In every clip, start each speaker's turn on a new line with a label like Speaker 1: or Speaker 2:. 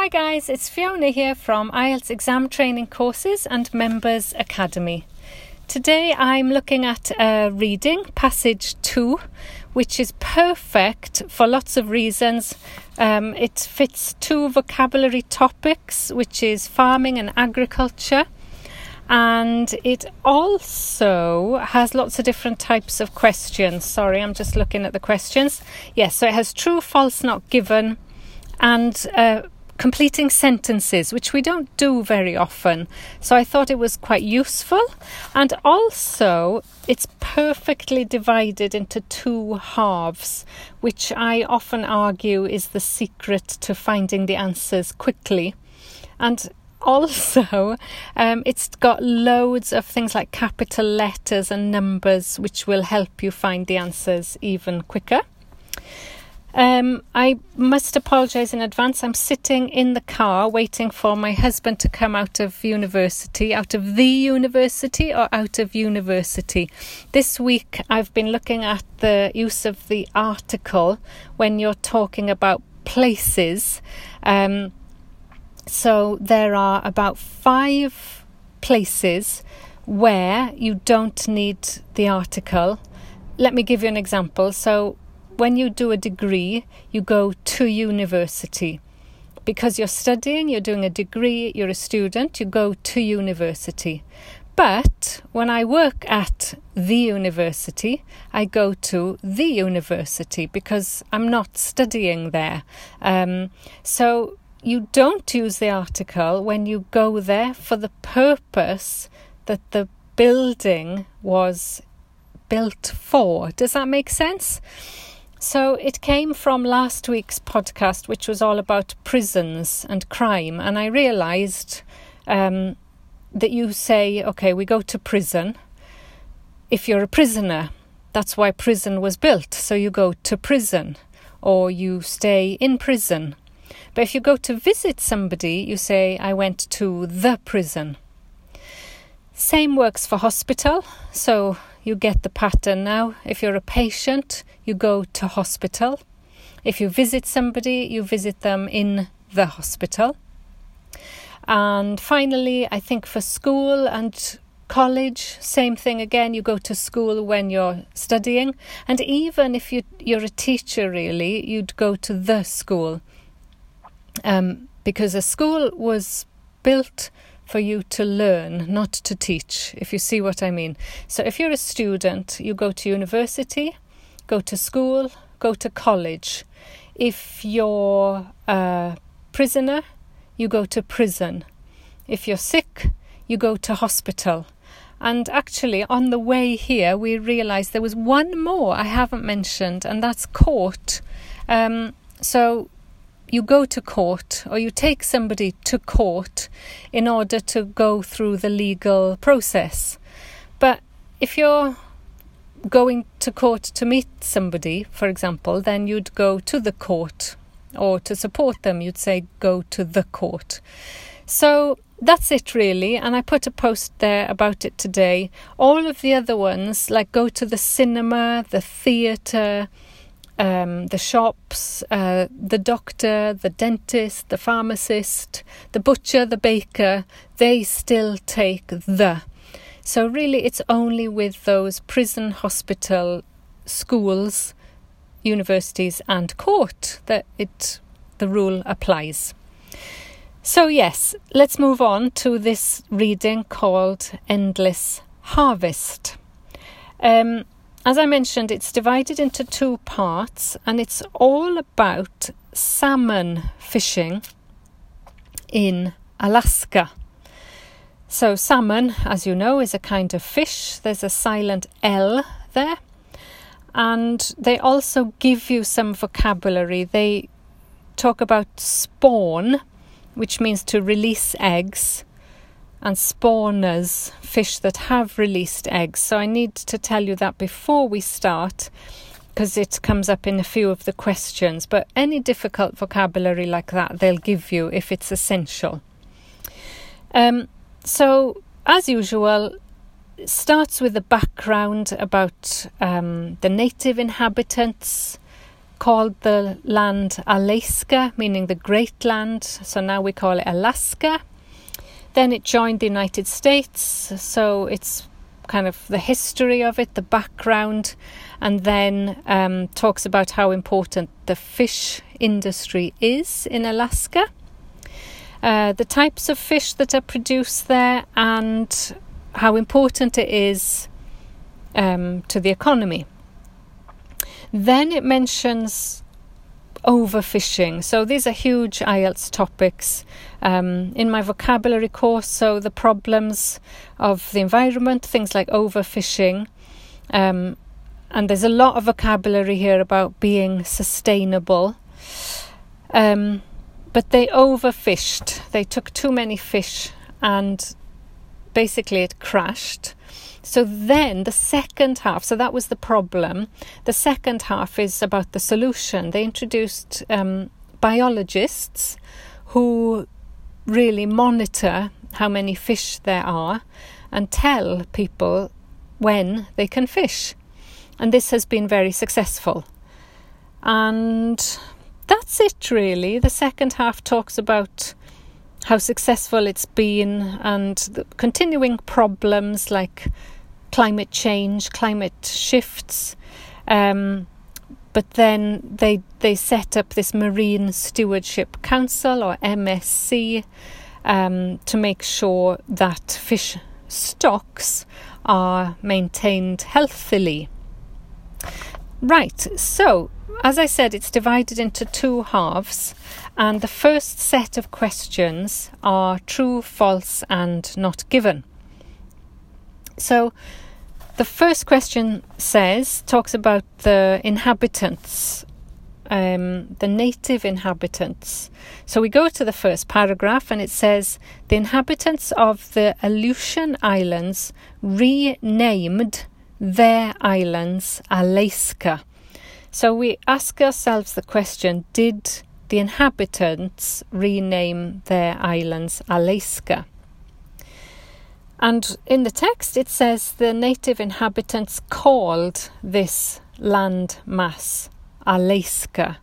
Speaker 1: Hi guys, it's Fiona here from IELTS Exam Training Courses and Members Academy. Today I'm looking at a reading, passage 2, which is perfect for lots of reasons. Um, it fits two vocabulary topics, which is farming and agriculture. And it also has lots of different types of questions. Sorry, I'm just looking at the questions. Yes, so it has true, false, not given, and uh, completing sentences, which we don't do very often. So I thought it was quite useful. And also, it's perfectly divided into two halves, which I often argue is the secret to finding the answers quickly. And also, um, it's got loads of things like capital letters and numbers, which will help you find the answers even quicker. Um, I must apologise in advance. I'm sitting in the car waiting for my husband to come out of university, out of the university or out of university. This week I've been looking at the use of the article when you're talking about places. Um, so there are about five places where you don't need the article. Let me give you an example. So when you do a degree, you go to university. Because you're studying, you're doing a degree, you're a student, you go to university. But when I work at the university, I go to the university because I'm not studying there. Um, so you don't use the article when you go there for the purpose that the building was built for. Does that make sense? So it came from last week's podcast, which was all about prisons and crime. And I realized um, that you say, okay, we go to prison. If you're a prisoner, that's why prison was built. So you go to prison or you stay in prison. But if you go to visit somebody, you say, I went to the prison. Same works for hospital. So you get the pattern now. If you're a patient, you go to hospital. If you visit somebody, you visit them in the hospital. And finally, I think for school and college, same thing again. You go to school when you're studying, and even if you you're a teacher, really, you'd go to the school, um, because a school was built for you to learn, not to teach, if you see what I mean. So, if you're a student, you go to university, go to school, go to college. If you're a prisoner, you go to prison. If you're sick, you go to hospital. And actually, on the way here, we realised there was one more I haven't mentioned, and that's court. Um, so you go to court or you take somebody to court in order to go through the legal process. But if you're going to court to meet somebody, for example, then you'd go to the court or to support them, you'd say go to the court. So that's it really and i put a post there about it today all of the other ones like go to the cinema the theatre um, the shops, uh, the doctor, the dentist, the pharmacist, the butcher, the baker, they still take the. So, really, it's only with those prison, hospital, schools, universities, and court that it the rule applies. So, yes, let's move on to this reading called Endless Harvest. Um, as I mentioned, it's divided into two parts and it's all about salmon fishing in Alaska. So, salmon, as you know, is a kind of fish. There's a silent L there. And they also give you some vocabulary. They talk about spawn, which means to release eggs, and spawners, fish that have released eggs. So I need to tell you that before we start because it comes up in a few of the questions. But any difficult vocabulary like that, they'll give you if it's essential. Um, so, as usual, starts with a background about um, the native inhabitants, called the land Alaska, meaning the Great Land, so now we call it Alaska. Then it joined the United States, so it's kind of the history of it, the background, and then um, talks about how important the fish industry is in Alaska, uh, the types of fish that are produced there, and how important it is um, to the economy. Then it mentions overfishing. So these are huge IELTS topics um, in my vocabulary course. So the problems of the environment, things like overfishing. Um, and there's a lot of vocabulary here about being sustainable. Um, but they overfished. They took too many fish and basically it crashed. So then the second half, so that was the problem. The second half is about the solution. They introduced um, biologists who really monitor how many fish there are and tell people when they can fish. And this has been very successful. And that's it, really. The second half talks about how successful it's been and the continuing problems like climate change, climate shifts. Um, but then they they set up this Marine Stewardship Council or MSC um, to make sure that fish stocks are maintained healthily. Right, so as I said, it's divided into two halves, and the first set of questions are true, false, and not given. So, the first question says, talks about the inhabitants, um, the native inhabitants. So we go to the first paragraph and it says, the inhabitants of the Aleutian Islands renamed their islands Alaska. So we ask ourselves the question Did the inhabitants rename their islands Alaska? And in the text it says the native inhabitants called this land mass Alaska.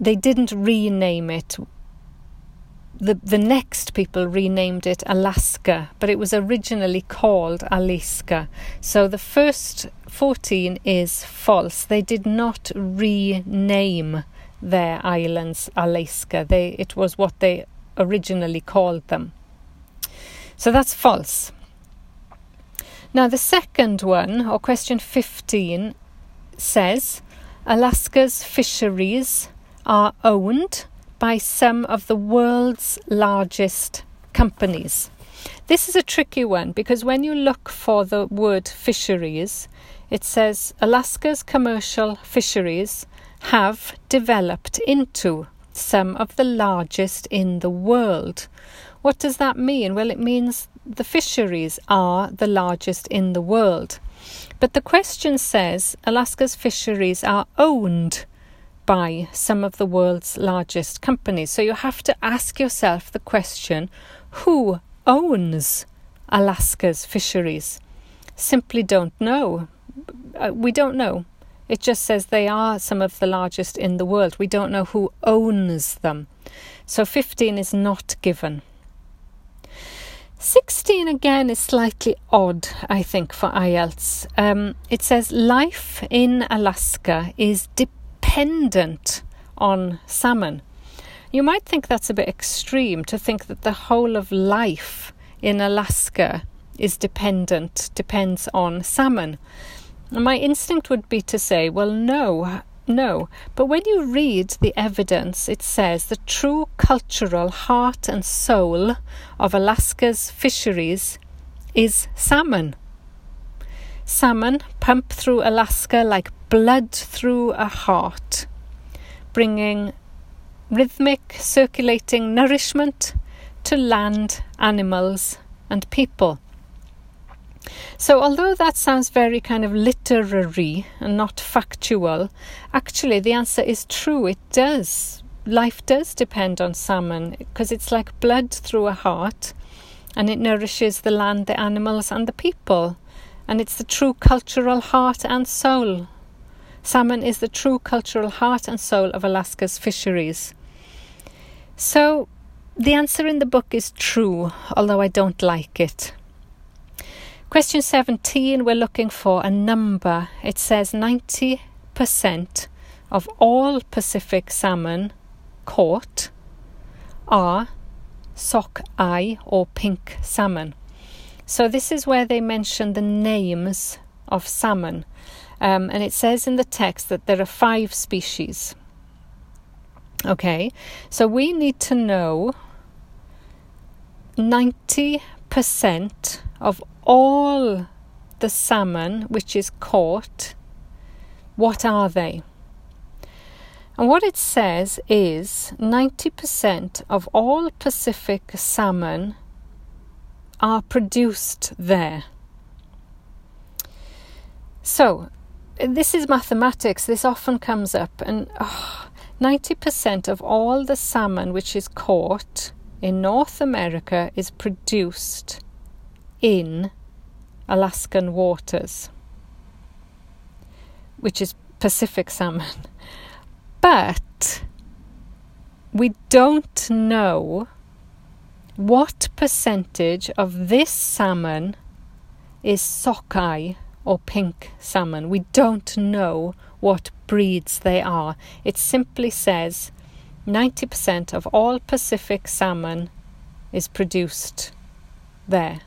Speaker 1: They didn't rename it the the next people renamed it Alaska, but it was originally called Alaska. So the first 14 is false. They did not rename their islands Alaska. They it was what they originally called them. So that's false. Now the second one or question 15 says Alaska's fisheries are owned by some of the world's largest companies. This is a tricky one because when you look for the word fisheries, it says Alaska's commercial fisheries have developed into some of the largest in the world. What does that mean? Well, it means the fisheries are the largest in the world. But the question says Alaska's fisheries are owned by some of the world's largest companies. So you have to ask yourself the question who owns Alaska's fisheries? Simply don't know. Uh, we don't know. It just says they are some of the largest in the world. We don't know who owns them. So 15 is not given. 16 again is slightly odd, I think, for IELTS. Um, it says life in Alaska is dependent dependent on salmon. You might think that's a bit extreme to think that the whole of life in Alaska is dependent, depends on salmon. My instinct would be to say, well, no, no. But when you read the evidence, it says the true cultural heart and soul of Alaska's fisheries is salmon. Salmon pump through Alaska like blood through a heart, bringing rhythmic circulating nourishment to land, animals, and people. So, although that sounds very kind of literary and not factual, actually the answer is true. It does. Life does depend on salmon because it's like blood through a heart and it nourishes the land, the animals, and the people and it's the true cultural heart and soul Salmon is the true cultural heart and soul of Alaska's fisheries. So, the answer in the book is true, although I don't like it. Question 17, we're looking for a number. It says 90% of all Pacific salmon caught are sockeye or pink salmon. So, this is where they mention the names of salmon. Um, and it says in the text that there are five species. Okay, so we need to know 90% of all the salmon which is caught, what are they? And what it says is 90% of all Pacific salmon are produced there. So, this is mathematics, this often comes up, and ah, oh, 90% of all the salmon which is caught in North America is produced in Alaskan waters, which is Pacific salmon. But we don't know what percentage of this salmon is sockeye or pink salmon. We don't know what breeds they are. It simply says 90% of all Pacific salmon is produced there.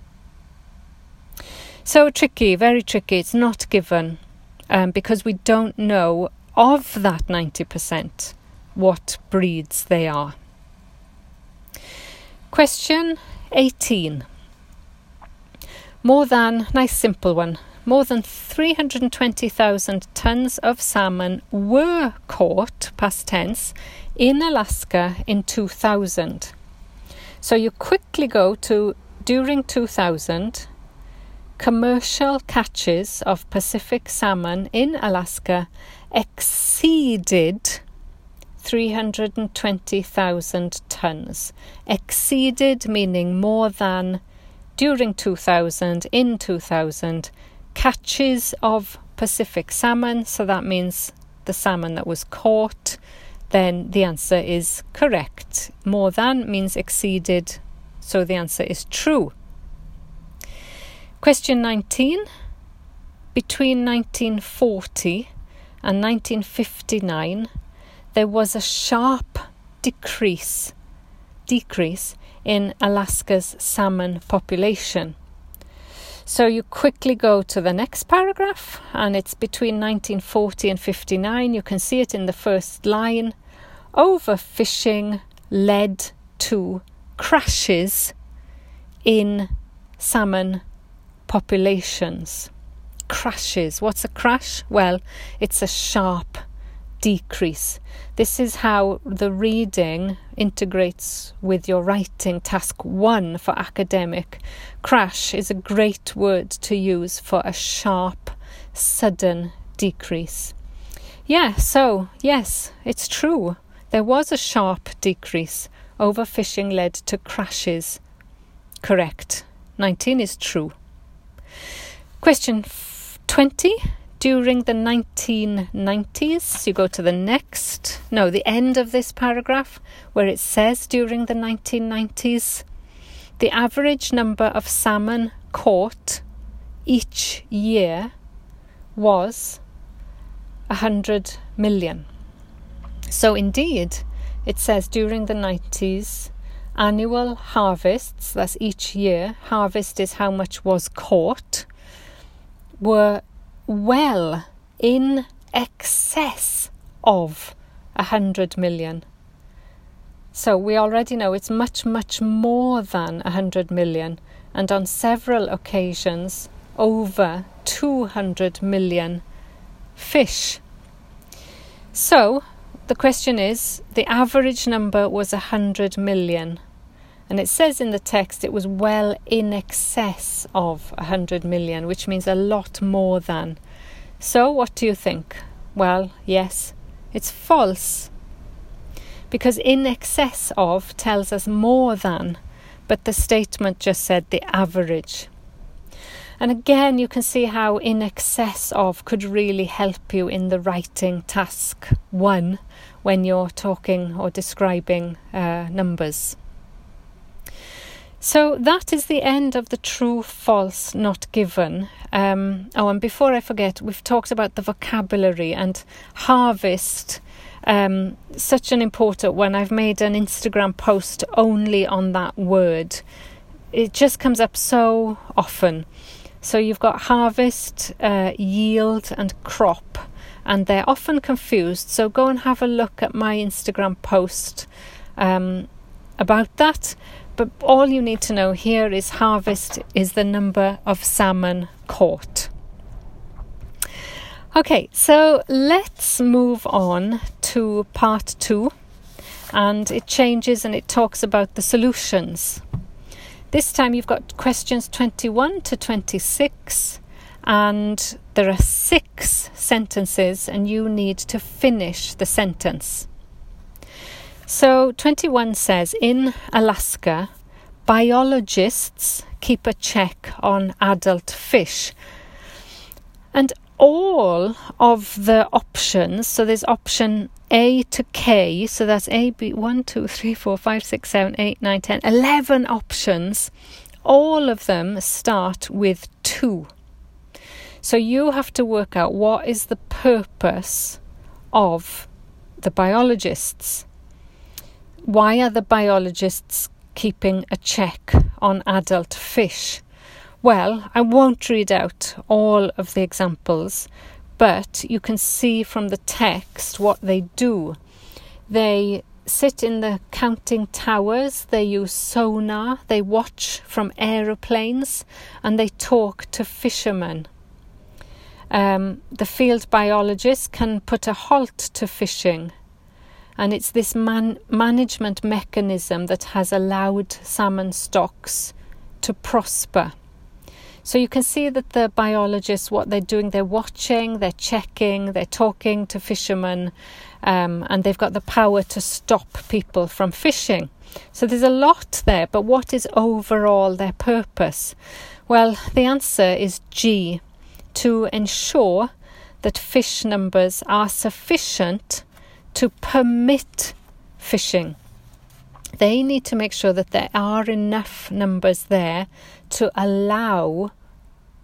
Speaker 1: So tricky, very tricky. It's not given um, because we don't know of that 90% what breeds they are. Question 18. More than, nice simple one, more than 320,000 tons of salmon were caught, past tense, in Alaska in 2000. So you quickly go to during 2000, commercial catches of Pacific salmon in Alaska exceeded 320,000 tons. Exceeded meaning more than during 2000, in 2000, catches of Pacific salmon, so that means the salmon that was caught, then the answer is correct. More than means exceeded, so the answer is true. Question 19. Between 1940 and 1959, there was a sharp decrease decrease in Alaska's salmon population. So you quickly go to the next paragraph, and it's between 1940 and 59. You can see it in the first line. Overfishing led to crashes in salmon populations. Crashes. What's a crash? Well, it's a sharp decrease. This is how the reading integrates with your writing. Task one for academic. Crash is a great word to use for a sharp, sudden decrease. Yeah, so, yes, it's true. There was a sharp decrease. Overfishing led to crashes. Correct. 19 is true. Question 20 during the 1990s. You go to the next, no, the end of this paragraph where it says during the 1990s, the average number of salmon caught each year was 100 million. So, indeed, it says during the 90s, annual harvests, that's each year, harvest is how much was caught, were well in excess of a hundred million. So we already know it's much, much more than a hundred million, and on several occasions, over 200 million fish. So the question is the average number was a 100 million. And it says in the text it was well in excess of 100 million, which means a lot more than. So, what do you think? Well, yes, it's false. Because in excess of tells us more than, but the statement just said the average. And again, you can see how in excess of could really help you in the writing task one when you're talking or describing uh, numbers. So that is the end of the true, false, not given. Um, oh, and before I forget, we've talked about the vocabulary and harvest. Um, such an important one. I've made an Instagram post only on that word. It just comes up so often. So you've got harvest, uh, yield, and crop, and they're often confused. So go and have a look at my Instagram post um, about that. But all you need to know here is harvest is the number of salmon caught. Okay, so let's move on to part two, and it changes and it talks about the solutions. This time you've got questions 21 to 26, and there are six sentences, and you need to finish the sentence. So 21 says in Alaska, biologists keep a check on adult fish. And all of the options, so there's option A to K, so that's A, B, 1, 2, 3, 4, 5, 6, 7, 8, 9, 10, 11 options. All of them start with 2. So you have to work out what is the purpose of the biologists why are the biologists keeping a check on adult fish? Well, I won't read out all of the examples, but you can see from the text what they do. They sit in the counting towers, they use sonar, they watch from aeroplanes, and they talk to fishermen. Um, the field biologist can put a halt to fishing and it's this man- management mechanism that has allowed salmon stocks to prosper. So you can see that the biologists, what they're doing, they're watching, they're checking, they're talking to fishermen, um, and they've got the power to stop people from fishing. So there's a lot there, but what is overall their purpose? Well, the answer is G to ensure that fish numbers are sufficient to permit fishing. They need to make sure that there are enough numbers there to allow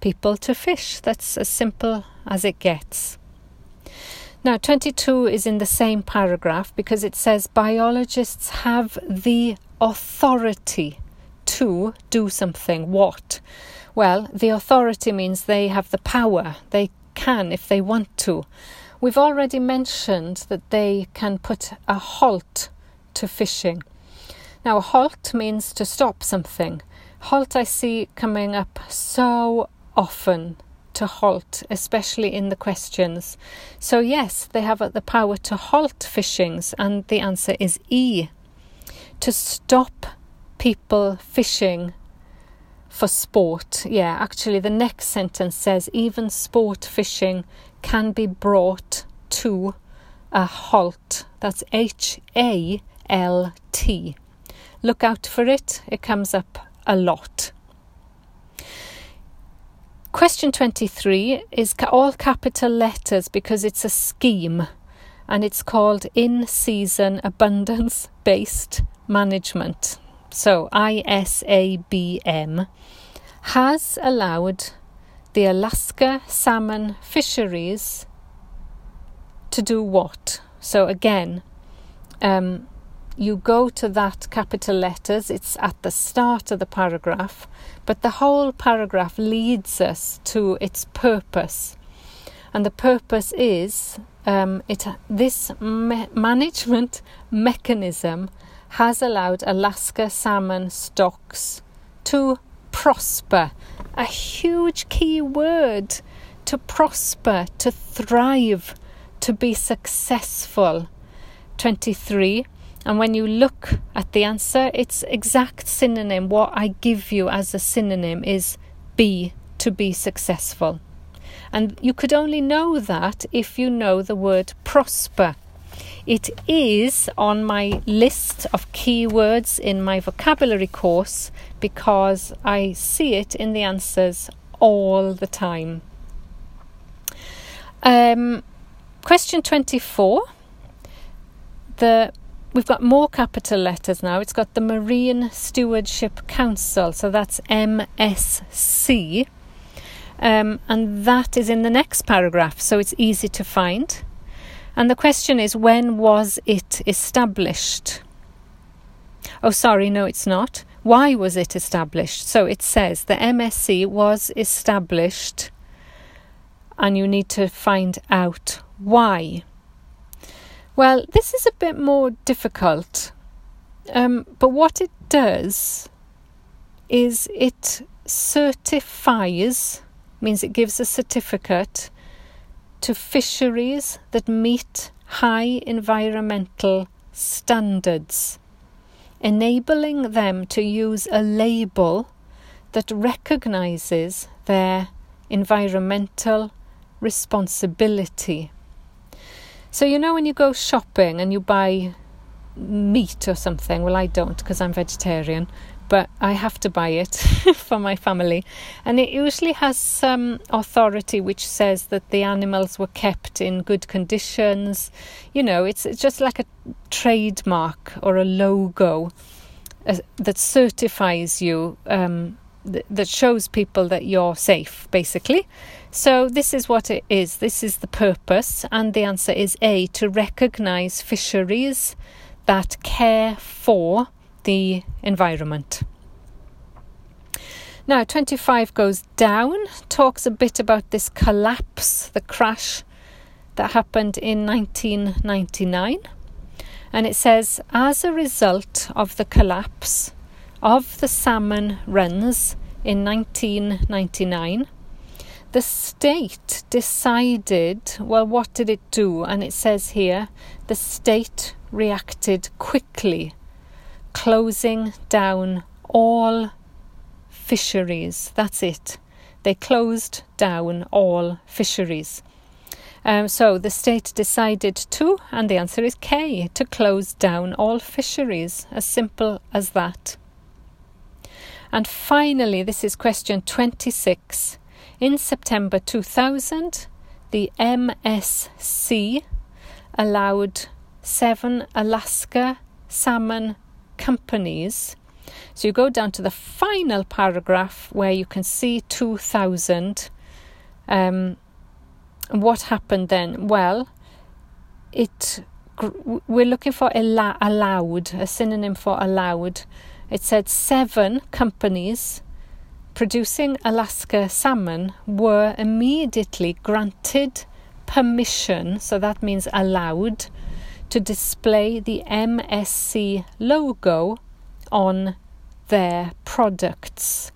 Speaker 1: people to fish. That's as simple as it gets. Now, 22 is in the same paragraph because it says biologists have the authority to do something. What? Well, the authority means they have the power, they can if they want to. We've already mentioned that they can put a halt to fishing. Now, a halt means to stop something. Halt I see coming up so often to halt, especially in the questions. So, yes, they have the power to halt fishings, and the answer is E. To stop people fishing for sport. Yeah, actually, the next sentence says even sport fishing can be brought to a halt. That's H A L T. Look out for it, it comes up a lot. Question 23 is all capital letters because it's a scheme and it's called In Season Abundance Based Management. So ISABM has allowed the Alaska salmon fisheries to do what? So again, um, you go to that capital letters, it's at the start of the paragraph, but the whole paragraph leads us to its purpose. And the purpose is um, it, this me- management mechanism has allowed Alaska salmon stocks to prosper. A huge key word to prosper, to thrive, to be successful. 23. And when you look at the answer, its exact synonym, what I give you as a synonym, is be, to be successful. And you could only know that if you know the word prosper. It is on my list of keywords in my vocabulary course because I see it in the answers all the time. Um, question 24. The we've got more capital letters now. It's got the Marine Stewardship Council, so that's MSC. Um, and that is in the next paragraph, so it's easy to find. And the question is when was it established? Oh, sorry, no, it's not. Why was it established? So it says the MSC was established, and you need to find out why. Well, this is a bit more difficult, um, but what it does is it certifies, means it gives a certificate to fisheries that meet high environmental standards enabling them to use a label that recognizes their environmental responsibility. So, you know, when you go shopping and you buy meat or something, well, I don't because I'm vegetarian, but I have to buy it for my family. And it usually has some authority which says that the animals were kept in good conditions. You know, it's, it's just like a trademark or a logo uh, that certifies you, um, th- that shows people that you're safe, basically. So, this is what it is. This is the purpose. And the answer is A to recognize fisheries that care for the environment. Now, 25 goes down, talks a bit about this collapse, the crash that happened in 1999. And it says, as a result of the collapse of the salmon runs in 1999, the state decided, well, what did it do? And it says here, the state reacted quickly closing down all fisheries. That's it. They closed down all fisheries. Um, so the state decided to, and the answer is K, to close down all fisheries. As simple as that. And finally, this is question 26. In September 2000, the MSC allowed seven Alaska salmon companies. So you go down to the final paragraph where you can see 2000. Um, what happened then? Well, it we're looking for allowed, a synonym for allowed. It said seven companies producing Alaska salmon were immediately granted permission, so that means allowed, to display the MSC logo on their products.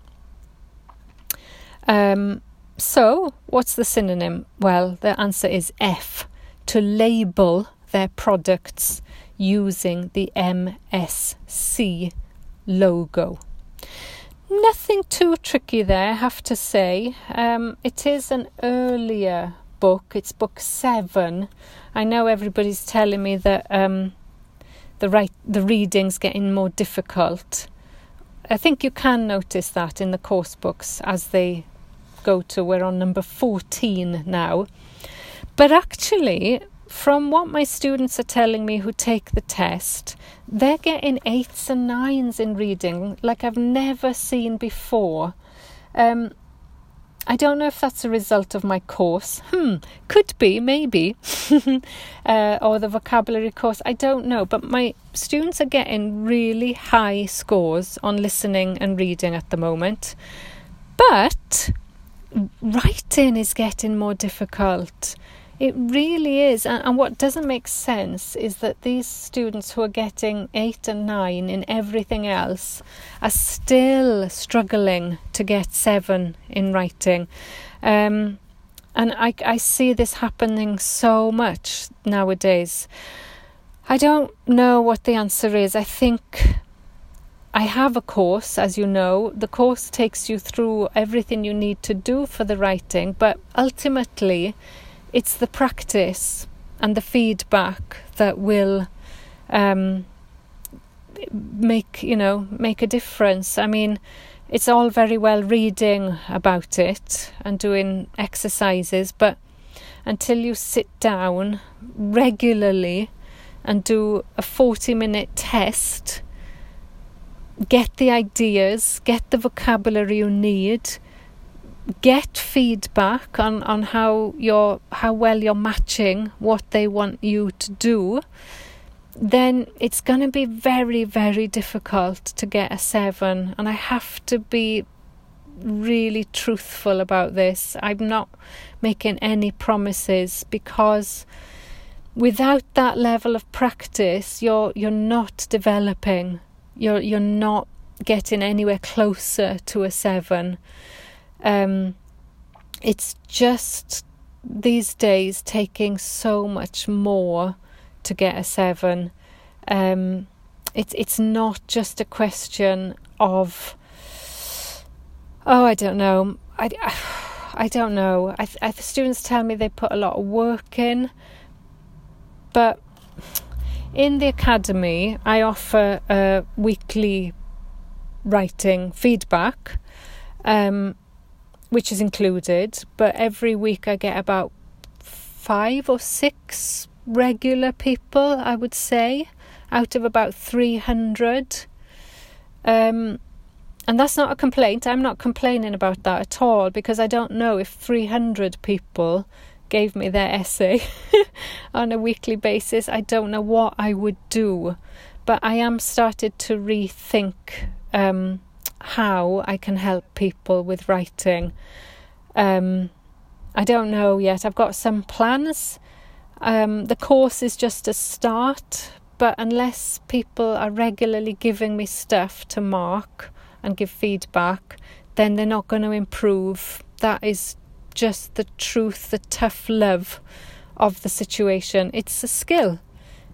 Speaker 1: Um, so, what's the synonym? Well, the answer is F to label their products using the MSC logo. Nothing too tricky there, I have to say. Um, it is an earlier book, it's book seven I know everybody's telling me that um, the right the reading's getting more difficult. I think you can notice that in the course books as they go to we're on number 14 now. But actually, from what my students are telling me who take the test, they're getting eights and nines in reading like I've never seen before. Um, I don't know if that's a result of my course. Hmm, could be, maybe. uh, or the vocabulary course. I don't know. But my students are getting really high scores on listening and reading at the moment. But writing is getting more difficult. It really is. And, and, what doesn't make sense is that these students who are getting eight and nine in everything else are still struggling to get seven in writing. Um, and I, I see this happening so much nowadays. I don't know what the answer is. I think I have a course, as you know. The course takes you through everything you need to do for the writing, but ultimately, it's the practice and the feedback that will um, make you know make a difference. I mean, it's all very well reading about it and doing exercises, but until you sit down regularly and do a 40 minute test, get the ideas, get the vocabulary you need, get feedback on, on how you're how well you're matching what they want you to do, then it's going to be very, very difficult to get a seven. And I have to be really truthful about this. I'm not making any promises because without that level of practice you're you're not developing. You're you're not getting anywhere closer to a seven. Um, it's just these days taking so much more to get a seven. Um, it's it's not just a question of oh I don't know. I, I don't know. I, I, the students tell me they put a lot of work in but in the academy I offer a weekly writing feedback. Um, which is included but every week I get about five or six regular people, I would say, out of about 300. Um, and that's not a complaint. I'm not complaining about that at all because I don't know if 300 people gave me their essay on a weekly basis. I don't know what I would do, but I am started to rethink um, how I can help people with writing. Um, I don't know yet. I've got some plans um, the course is just a start, but unless people are regularly giving me stuff to mark and give feedback, then they're not going to improve. That is just the truth, the tough love of the situation. It's a skill.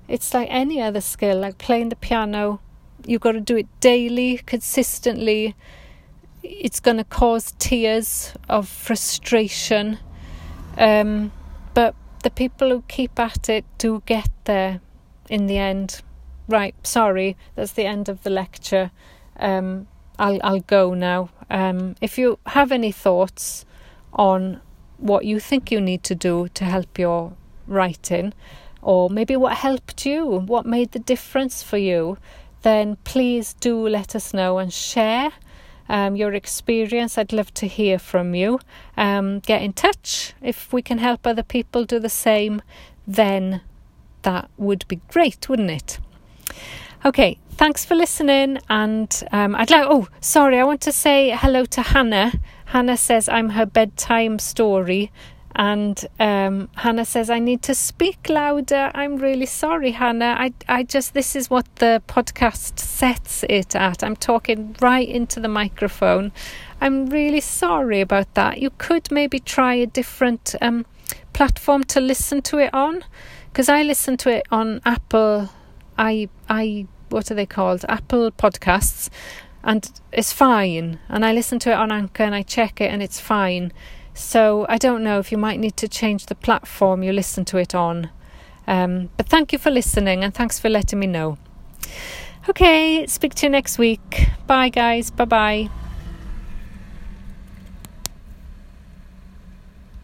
Speaker 1: It's like any other skill, like playing the piano. You've got to do it daily, consistently. It's going to cause tears of frustration. Um, but the people who keep at it do get there in the end. Right, sorry, that's the end of the lecture. Um, I'll I'll go now. Um, if you have any thoughts on what you think you need to do to help your writing, or maybe what helped you, what made the difference for you, then please do let us know and share um, your experience. I'd love to hear from you. Um, get in touch. If we can help other people do the same, then that would be great, wouldn't it? Okay, thanks for listening. And um, I'd like, oh, sorry, I want to say hello to Hannah. Hannah says I'm her bedtime story and um, Hannah says, I need to speak louder. I'm really sorry, Hannah. I, I just, this is what the podcast sets it at. I'm talking right into the microphone. I'm really sorry about that. You could maybe try a different um, platform to listen to it on. Because I listen to it on Apple, I, I, what are they called? Apple Podcasts. And it's fine. And I listen to it on Anchor and I check it and it's fine so I don't know if you might need to change the platform you listen to it on. Um, but thank you for listening and thanks for letting me know. Okay, speak to you next week. Bye, guys. Bye bye.